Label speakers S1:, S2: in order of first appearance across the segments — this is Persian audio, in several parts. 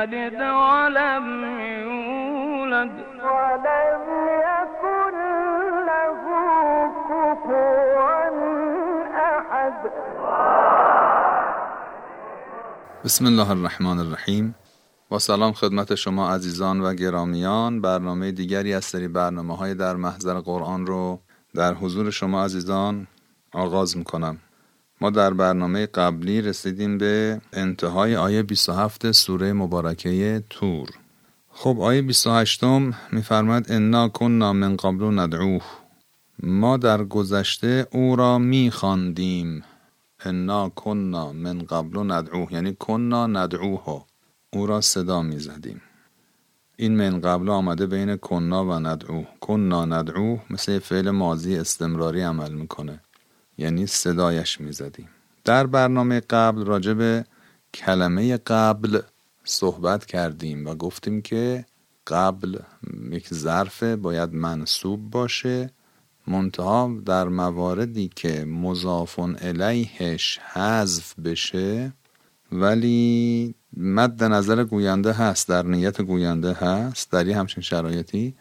S1: يلد ولم يولد. ولم يكن له كفوا
S2: أحد. بسم الله الرحمن الرحیم. با سلام خدمت شما عزیزان و گرامیان. برنامه دیگری از سری برنامه های در محضر قرآن رو در حضور شما عزیزان آغاز می‌کنم. ما در برنامه قبلی رسیدیم به انتهای آیه 27 سوره مبارکه تور. خب آیه 28 میفرماد انا کننا من قبل ندعوه. ما در گذشته او را میخواندیم. انا کننا من قبل ندعوه. یعنی کننا ندعوه او را صدا می‌زدیم. این من قبل آمده بین کننا و ندعوه. کننا ندعوه مثل فعل ماضی استمراری عمل می‌کنه. یعنی صدایش می‌زدیم. در برنامه قبل راجع به کلمه قبل صحبت کردیم و گفتیم که قبل یک ظرف باید منصوب باشه منتها در مواردی که مضافون الیهش حذف بشه ولی مد نظر گوینده هست در نیت گوینده هست در یه همچین شرایطی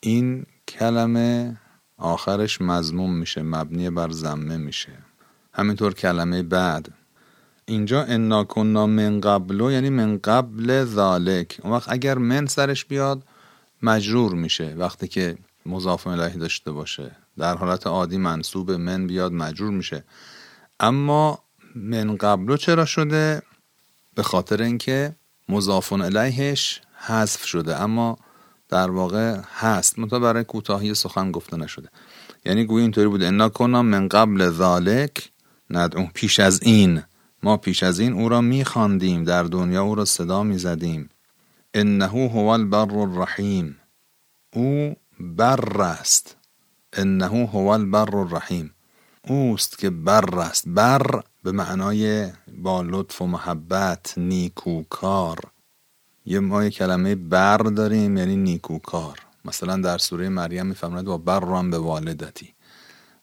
S2: این کلمه آخرش مضموم میشه مبنی بر زمه میشه. همینطور کلمه بعد. اینجا انا کننا من قبلو یعنی من قبل ذالک. اون وقت اگر من سرش بیاد مجرور میشه. وقتی که مضاف الیه داشته باشه. در حالت عادی منصوب من بیاد مجرور میشه. اما من قبلو چرا شده؟ به خاطر اینکه مضاف الیهش حذف شده. اما در واقع هست. منتها برای کوتاهی سخن گفته نشده. یعنی گویی اینطوری بوده. انا کنا من قبل ذالک ندعو. پیش از این. ما پیش از این او را میخواندیم. در دنیا او را صدا می‌زدیم. انه هو البر الرحیم. او بر است. انه هو البر الرحیم. اوست که بر است. بر به معنای با لطف و محبت نیکوکار. یه ما یه کلمه بر داریم یعنی نیکوکار. مثلا در سوره مریم میفرماید با برم به والدتی.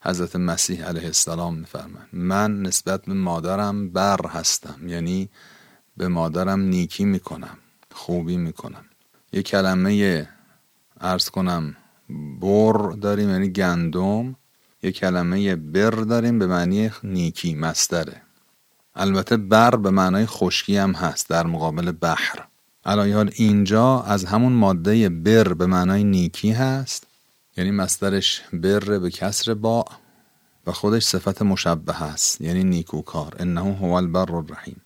S2: حضرت مسیح علیه السلام میفرماید من نسبت به مادرم بر هستم یعنی به مادرم نیکی می‌کنم خوبی می‌کنم. یه کلمه ارز کنم بر داریم یعنی گندم. یه کلمه بر داریم به معنی نیکی مستره. البته بر به معنای خشکی هم هست در مقابل بحر. حال اینجا از همون ماده بر به معنای نیکی هست یعنی مسترش بر به کسر با و خودش صفت مشبه هست یعنی نیکوکار انه هو البر الرحیم.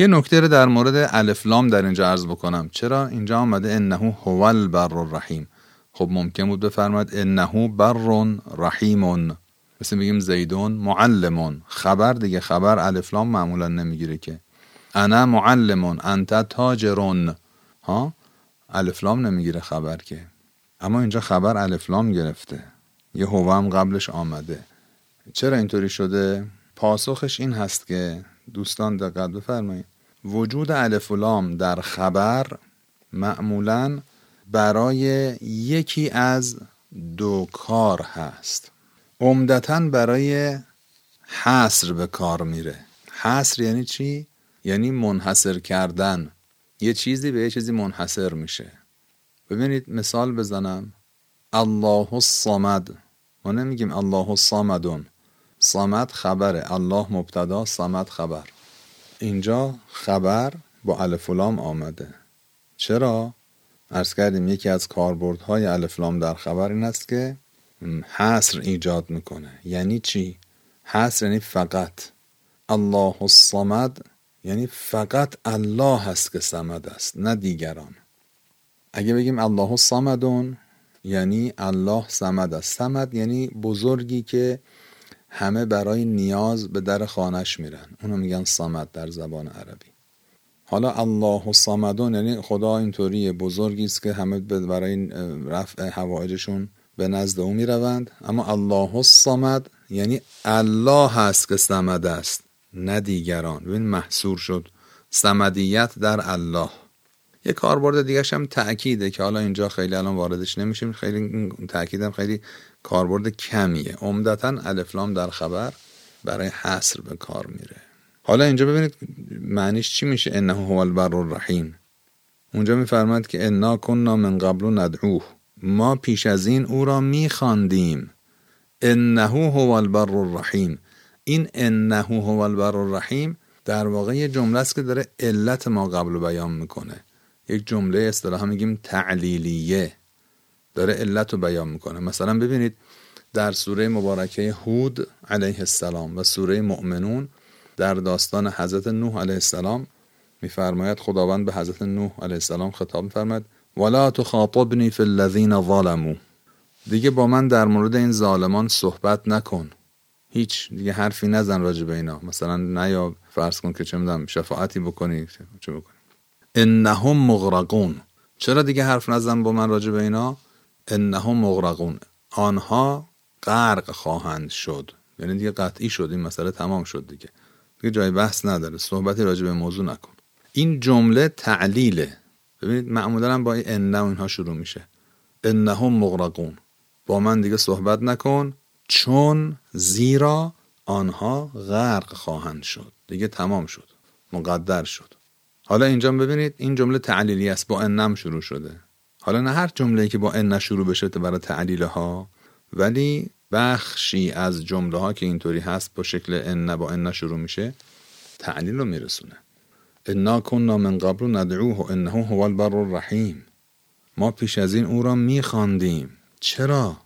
S2: یه نکته رو در مورد الفلام در اینجا عرض بکنم. چرا؟ اینجا آمده انه هو البر الرحیم. خب ممکن بود بفرماید انه بر رحیم. مثل میگیم زیدون معلمون خبر دیگه خبر الفلام معمولا نمی‌گیره که. انا معلمون انت تاجرون ها؟ الفلام نمی‌گیره خبر که. اما اینجا خبر الفلام گرفته. یه هو هم قبلش آمده. چرا اینطوری شده؟ پاسخش این هست که دوستان دقت بفرمایید. وجود الف و لام در خبر معمولا برای یکی از دو کار هست. عمدتا برای حصر به کار میره. حصر یعنی چی؟ یعنی منحصر کردن. یه چیزی به یه چیزی منحصر میشه. ببینید مثال بزنم. الله الصمد. ما نمیگیم الله الصمدون. صمد خبره الله مبتدا صمد خبر. اینجا خبر با الف لام آمده. چرا؟ ارز کردیم یکی از کاربردهای الفلام در خبر این است که حصر ایجاد می‌کنه. یعنی چی؟ حصر یعنی فقط. الله الصمد یعنی فقط الله هست که صمد است نه دیگران. اگه بگیم الله الصمدون یعنی الله صمد است. صمد یعنی بزرگی که همه برای نیاز به در خانش میرن. اونو میگن صمد در زبان عربی. حالا الله الصمدون یعنی خدا اینطوری بزرگی است که همه برای رفع حوائجشون به نزد او می‌روند. اما الله الصمد یعنی الله هست که صمد است نه دیگران. ببین محصور شد. صمدیت در الله. یه کاربرد دیگه هم تأکیده که حالا اینجا خیلی الان واردش نمیشیم. خیلی تأکیدم خیلی کاربرد کمیه. عمدتا الفلام در خبر برای حصر به کار میره. حالا اینجا ببینید معنیش چی میشه؟ انه هو البر الرحیم. اونجا میفرماد که انا کننا من قبل ندعوه. ما پیش از این او را میخواندیم. انه هو البر الرحیم. این انه هو البر الرحیم در واقع یه جمله است که داره علت ما قبل بیان می‌کنه. یک جمله اصطلاحا میگیم تعلیلیه. داره علت رو بیان می‌کنه. مثلا ببینید در سوره مبارکه هود علیه السلام و سوره مؤمنون در داستان حضرت نوح علیه السلام میفرماید خداوند به حضرت نوح علیه السلام خطاب میفرماید ولا تخاطبنی فی الذین ظلموا. دیگه با من در مورد این ظالمان صحبت نکن. هیچ دیگه حرفی نزن راجع به اینا. مثلا نیا فرض کن که چه می‌دونم شفاعتی بکنی چه بکنی. انهم مغرقون. چرا دیگه حرف نزن با من راجع به اینا؟ انهم مغرقون. آنها غرق خواهند شد. یعنی دیگه قطعی شد. این مسئله تمام شد دیگه. دیگه جای بحث نداره. صحبتی راجع به موضوع نکن. این جمله تعلیله ببینید معمولا با این انه اینها شروع میشه. انهم مغرقون. با من دیگه صحبت نکن. چون زیرا آنها غرق خواهند شد. دیگه تمام شد. مقدر شد. حالا اینجا ببینید این جمله تعلیلی است. با انم شروع شده. حالا نه هر جمله که با ان شروع بشه برای تعلیل ها ولی بخشی از جمله ها که اینطوری هست با شکل ان با ان شروع میشه تعلیل رو میرسونه. انا کننا من قبل ندعوه انه هو البر الرحیم. ما پیش از این او را میخواندیم. چرا؟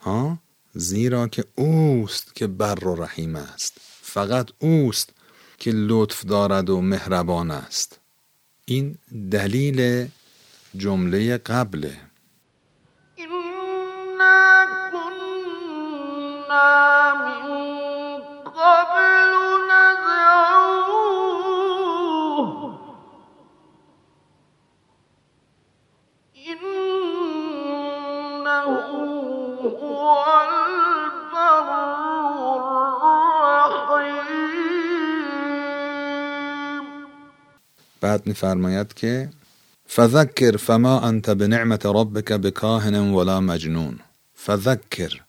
S2: ها؟ زیرا که اوست که بر و رحیم است. فقط اوست که لطف دارد و مهربان است. این دلیل جمله قبله. بعد میفرماید که فذکر فما انت بنعمت ربک بکاهن ولا مجنون. فذکر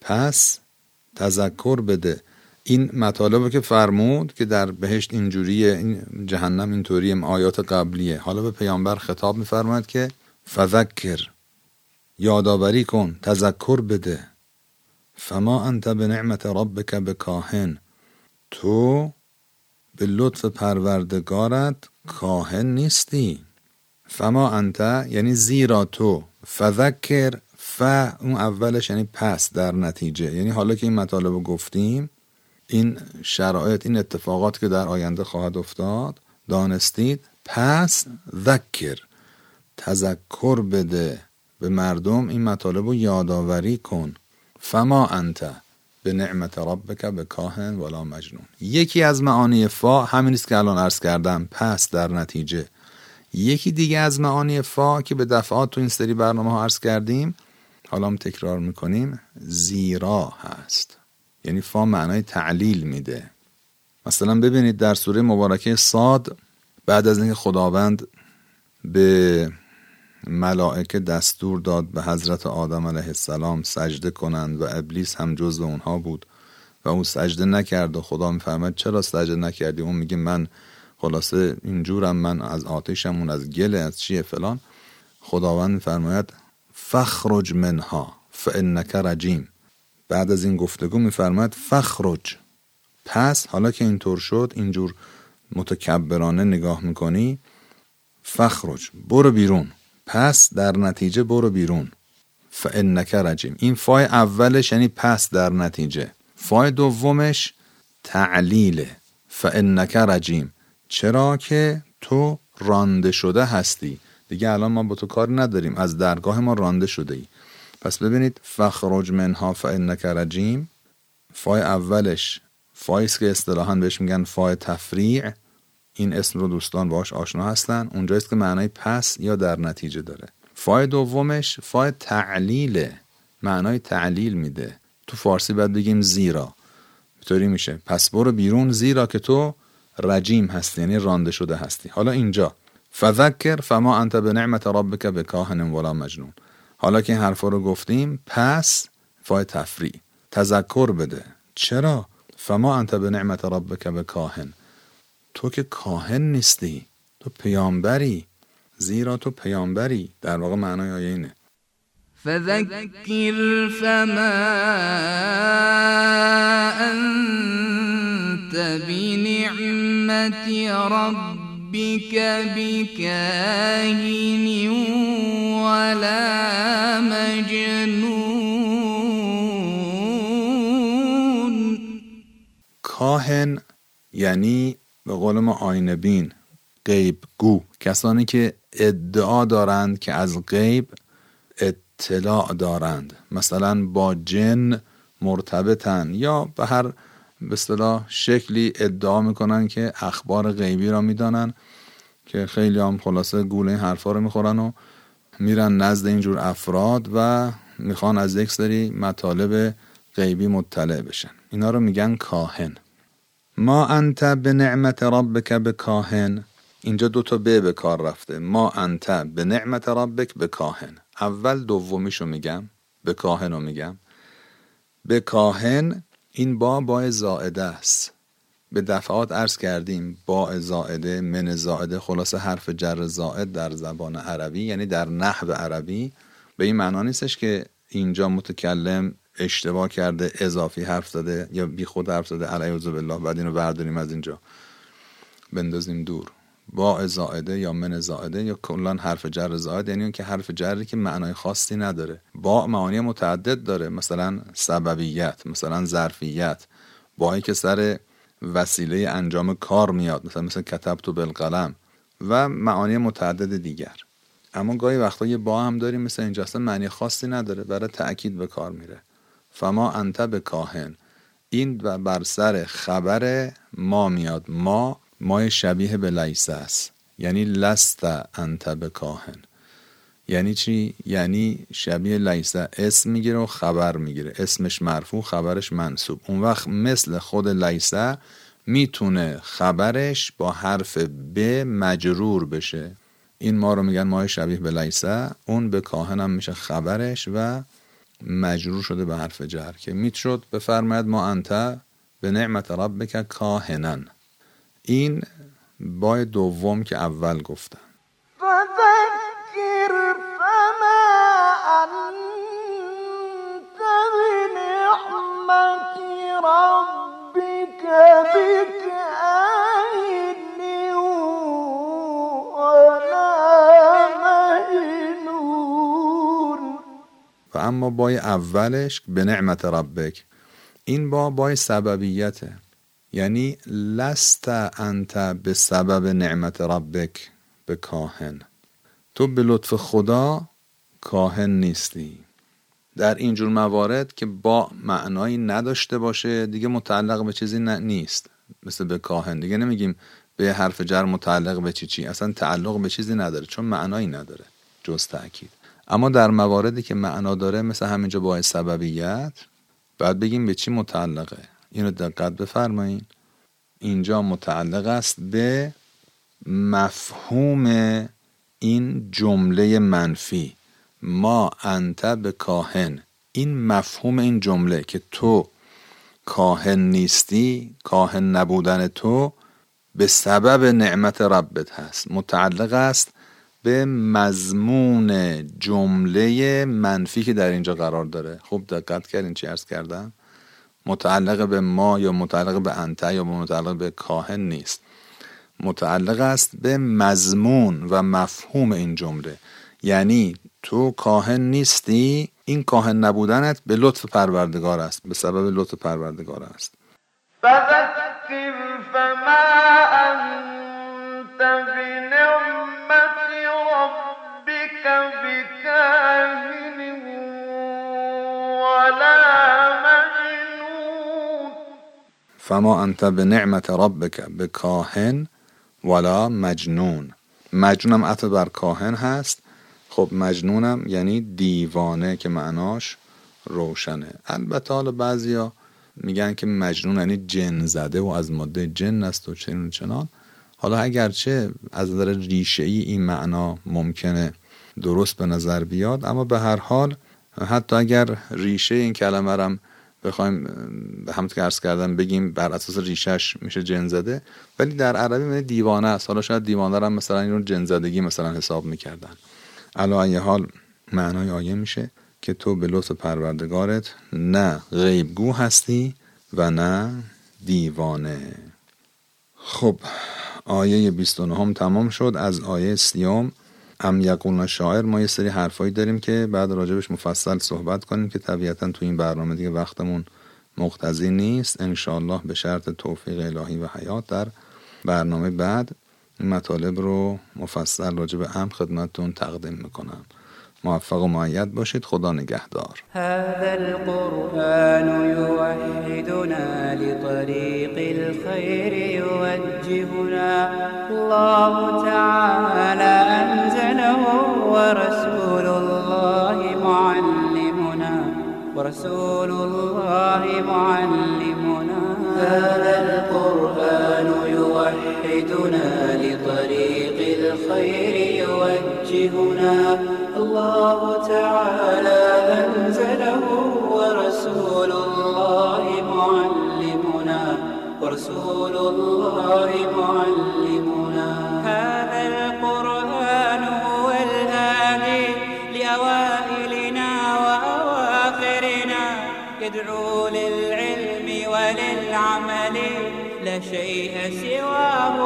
S2: پس تذکر بده. این مطالبه که فرمود که در بهشت اینجوریه این جهنم اینطوریه آیات قبلیه. حالا به پیامبر خطاب میفرماید که فذکر. یادآوری کن تذکر بده. فما انت به نعمت ربک بکاهن. تو به لطف پروردگارت کاهن نیستی. فما انت یعنی زیرا تو. فذکر ف اون اولش یعنی پس در نتیجه. یعنی حالا که این مطالب رو گفتیم این شرایط این اتفاقات که در آینده خواهد افتاد دانستید پس ذکر. تذکر بده به مردم این مطالب رو یادآوری کن. فما انت به نعمت ربک به کاهن ولا مجنون. یکی از معانی فا همین است که الان عرض کردم پس در نتیجه. یکی دیگه از معانی فا که به دفعات تو این سری برنامه ها عرض کردیم. حالا هم تکرار می‌کنیم. زیرا هست. یعنی فا معنای تعلیل میده. مثلا ببینید در سوره مبارکه صاد بعد از اینکه خداوند به ملائکه دستور داد به حضرت آدم علیه السلام سجده کنند و ابلیس هم جز اونها بود و اون سجده نکرد و خدا میفرماید چرا سجده نکردی؟ اون میگه من خلاصه اینجورم من از آتشم اون از گله از چیه فلان. خداوند میفرماید فخرج منها فانک رجیم. بعد از این گفتگو میفرماید فخرج. پس حالا که اینطور شد اینجور متکبرانه نگاه می‌کنی فاخرج برو بیرون. پس در نتیجه برو بیرون. فإنك رجيم. این فای اولش یعنی پس در نتیجه. فای دومش تعلیله. فإنك رجيم. چرا که تو رانده شده هستی؟ دیگه الان ما با تو کار نداریم. از درگاه ما رانده شده ای پس ببینید فاخرج منها فإنك رجيم. فای اولش فایست که اصطلاحا بهش میگن فای تفریع. این اسم رو دوستان باش آشنا هستن. اونجاییست که معنای پس یا در نتیجه داره. فای دومش فای تعلیله. معنای تعلیل میده. تو فارسی باید بگیم زیرا. اینطوری میشه. پس برو بیرون زیرا که تو رجیم هستی یعنی رانده شده هستی. حالا اینجا. فذكر فما أنت بنعمة ربك بكاهن ولا مجنون. حالا که این حرفا رو گفتیم پس فای تفریع. تذکر بده. چرا؟ فما انت به نعمت ربک به کاهن تو که کاهن نیستی. تو پیامبری. زیرا تو پیامبری. در واقع معنای آیه اینه.
S3: فذكر فما أنت بنعمة ربك بكاهن ولا مجنون.
S2: کاهن یعنی به قول ما آینه بین غیب گو. کسانی که ادعا دارند که از غیب اطلاع دارند. مثلا با جن مرتبطن یا به هر به اصطلاح شکلی ادعا می‌کنن که اخبار غیبی را می‌دانن که خیلی هم خلاصه گوله این حرفا رو می‌خورن و میرن نزد اینجور افراد و می‌خوان از یک سری مطالب غیبی مطلع بشن. اینا رو میگن کاهن. ما انت به نعمت ربک به کاهن. اینجا دوتا به به کار رفته. ما انت به نعمت ربک به کاهن. اول دومیشو میگم. به کاهن رو میگم. به کاهن این با با زائده است. به دفعات عرض کردیم با زائده من زائده خلاصه حرف جر زائد در زبان عربی یعنی در نحو عربی. به این معنا نیستش که اینجا متکلم اشتباه کرده اضافی حرف زده یا بی خود حرف زده علیه بالله بعد اینو برداریم از اینجا. بندازیم دور. با زائده یا من زائده یا کلا حرف جر زائد یعنی اون که حرف جری که معنای خاصی نداره. با معانی متعدد داره مثلا سببیت مثلا ظرفیت. با که سر وسیله انجام کار میاد مثلا مثل کتب تو بالقلم و معانی متعدد دیگر. اما گاهی وقتا یه با هم داریم مثل اینجا اصلا معنی خاصی نداره برای تأکید به کار میره. فما انت به کاهن این بر سر خبر ما میاد. ما مای شبیه به لیسه است. یعنی لست انت به کاهن. یعنی چی؟ یعنی شبیه لیسه اسم می‌گیره و خبر می‌گیره. اسمش مرفوع خبرش منصوب. اون وقت مثل خود لیسه می‌تونه خبرش با حرف ب مجرور بشه. این ما رو میگن مای شبیه به لیسه اون به کاهن هم میشه خبرش و مجرور شده به حرف جر. که میتشد بفرماید ما انت به نعمت ربک کاهنن این بای دوم که اول گفتم. و اما بای اولش به نعمت ربک. این با بای سببیته. یعنی لست انت به سبب نعمت ربک به کاهن. تو به لطف خدا کاهن نیستی. در اینجور موارد که با معنایی نداشته باشه دیگه متعلق به چیزی نیست. مثل به کاهن. دیگه نمیگیم به حرف جر متعلق به چی چی. اصلا تعلق به چیزی نداره چون معنایی نداره. جز تأکید. اما در مواردی که معنا داره مثل همینجا با سببیت بعد بگیم به چی متعلقه. اینو دقت بفرمایین. اینجا متعلق است به مفهوم این جمله منفی. ما انت به کاهن. این مفهوم این جمله که تو کاهن نیستی کاهن نبودن تو به سبب نعمت ربت هست. متعلق است به مضمون جمله منفی که در اینجا قرار داره. خوب دقت کردین چی ارز کردم؟ متعلق به ما یا متعلق به انت یا متعلق به کاهن نیست. متعلق است به مضمون و مفهوم این جمله. یعنی تو کاهن نیستی این کاهن نبودنت به لطف پروردگار است به سبب لطف پروردگار است.
S1: فما بنعمة
S2: فما انت به نعمت ربک به کاهن ولا مجنون. مجنونم عطف بر کاهن هست. خب مجنونم یعنی دیوانه که معناش روشنه. البته حالا بعضیا میگن که مجنون یعنی جن زده و از ماده جن است و چنین چنان. حالا اگرچه از نظر ریشه ای این معنا ممکنه درست به نظر بیاد اما به هر حال حتی اگر ریشه این کلمه رم بخوایم به که عرض کردم بگیم بر اساس ریشش میشه جن زده. ولی در عربی معنی دیوانه است. حالا شاید دیوانه هم مثلا این رو جن زدگی مثلا حساب می‌کردن. علا حال معنای آیه میشه که تو به لطف پروردگارت نه غیبگو هستی و نه دیوانه. خب آیه 29 هم تمام شد. از آیه سیوم ام یقولن شاعر ما یه سری حرفایی داریم که بعد راجبش مفصل صحبت کنیم که طبیعتا تو این برنامه دیگه وقتمون مقتضی نیست. انشاءالله به شرط توفیق الهی و حیات در برنامه بعد این مطالب رو مفصل راجب ام خدمتتون تقدیم می‌کنم. موفق و معید باشید. خدا نگهدار.
S4: هذا القرآن يوحدنا لطريق الخير يوجهنا. الله تعالى أنزله ورسول الله معلمنا. ورسول الله معلمنا. هذا القرآن يوحدنا لطريق الخير يوجهنا. الله تعالى أنزله ورسول الله معلمنا ورسول الله معلمنا. هذا القرآن هو الهادي لأوائلنا وأواخرنا. يدعو للعلم وللعمل لا شيء سواه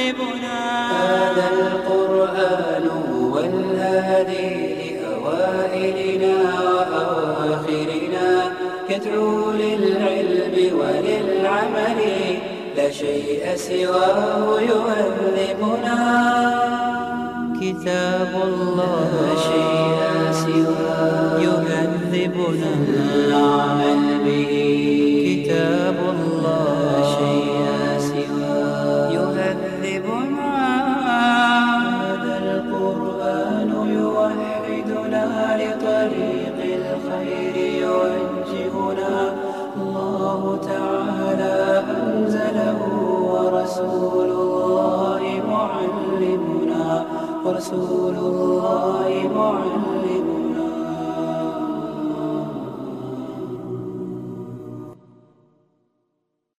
S4: يهذبنا هذا القرآن هو الهادي لأوائلنا وأواخرنا. يدعو للعلم وللعمل لا شيء سواه يهذبنا كتاب الله لا شيء سواه يهذبنا العمل به. كتاب الله ورسول الله معلمنا. الله معلمنا.